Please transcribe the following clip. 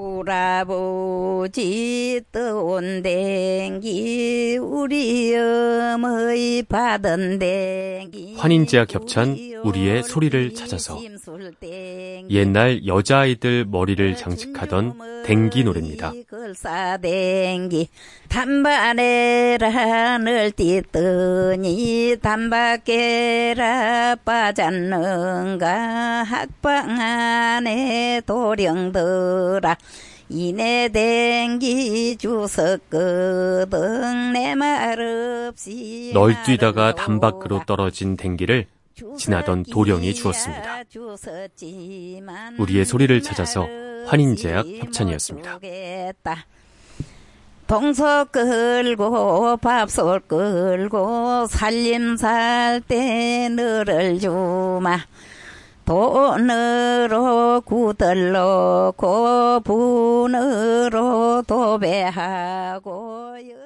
오라버지 떠온 댕기 우리 어머니 받은 댕기 환인제와 겹찬 우리의 소리를 찾아서 옛날 여자아이들 머리를 장식하던 댕기 노래입니다. 단발에란을 띠더니 단밖에라 빠졌는가 학방 안에 도령들아 이내 댕기 주석거든 내 말 없이 널뛰다가 담 밖으로 떨어진 댕기를 지나던 도령이 주었습니다. 우리의 소리를 찾아서 환인제약 협찬이었습니다. 동서 끌고 밥솥 끌고 살림살 때 너를 주마 돈으로 구들놓고 분으로 도배하고 연